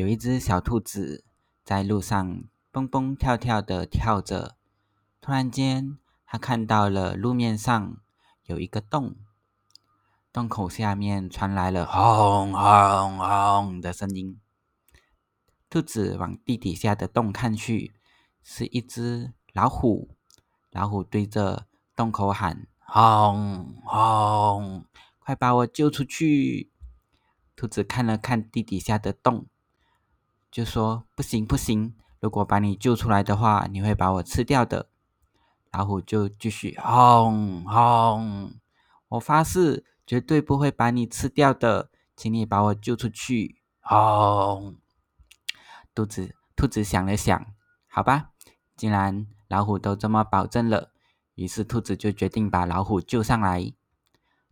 有一只小兔子在路上蹦蹦跳跳的跳着，突然间，它看到了路面上有一个洞，洞口下面传来了轰轰轰的声音。兔子往地底下的洞看去，是一只老虎。老虎对着洞口喊：“轰轰，快把我救出去！”兔子看了看地底下的洞。就说不行不行，如果把你救出来的话，你会把我吃掉的。老虎就继续轰轰，我发誓绝对不会把你吃掉的，请你把我救出去。轰！兔子兔子想了想，好吧，既然老虎都这么保证了，于是兔子就决定把老虎救上来。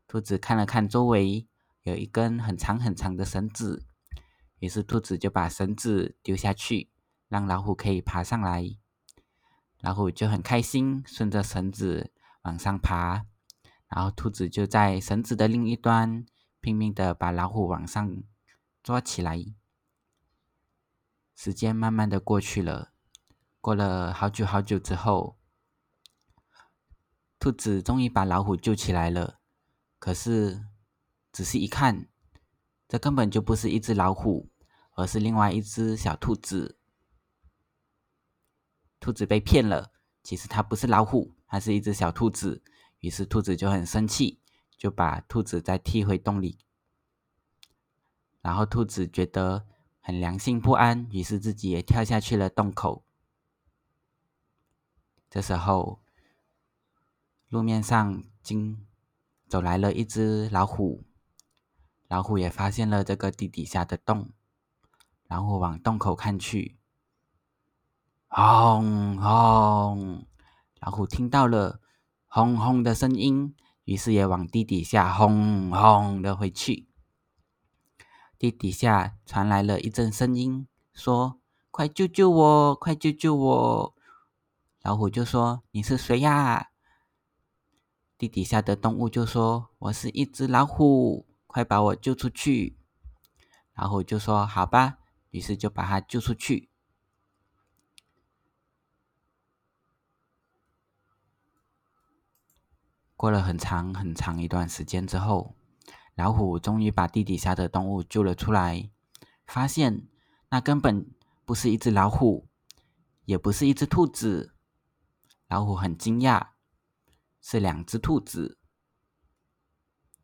兔子看了看周围，有一根很长很长的绳子。于是，兔子就把绳子丢下去，让老虎可以爬上来。老虎就很开心，顺着绳子往上爬。然后，兔子就在绳子的另一端拼命的把老虎往上抓起来。时间慢慢的过去了，过了好久好久之后，兔子终于把老虎救起来了。可是，仔细一看，这根本就不是一只老虎，而是另外一只小兔子。兔子被骗了，其实它不是老虎，它是一只小兔子。于是兔子就很生气，就把兔子再踢回洞里。然后兔子觉得很良心不安，于是自己也跳下去了洞口。这时候，路面上经走来了一只老虎。老虎也发现了这个地底下的洞，然后往洞口看去，轰轰！老虎听到了轰轰的声音，于是也往地底下轰轰的回去。地底下传来了一阵声音，说：“快救救我！快救救我！”老虎就说：“你是谁呀？”地底下的动物就说：“我是一只老虎。”快把我救出去！老虎就说：“好吧。”于是就把他救出去。过了很长很长一段时间之后，老虎终于把地底下的动物救了出来，发现那根本不是一只老虎，也不是一只兔子。老虎很惊讶，是两只兔子。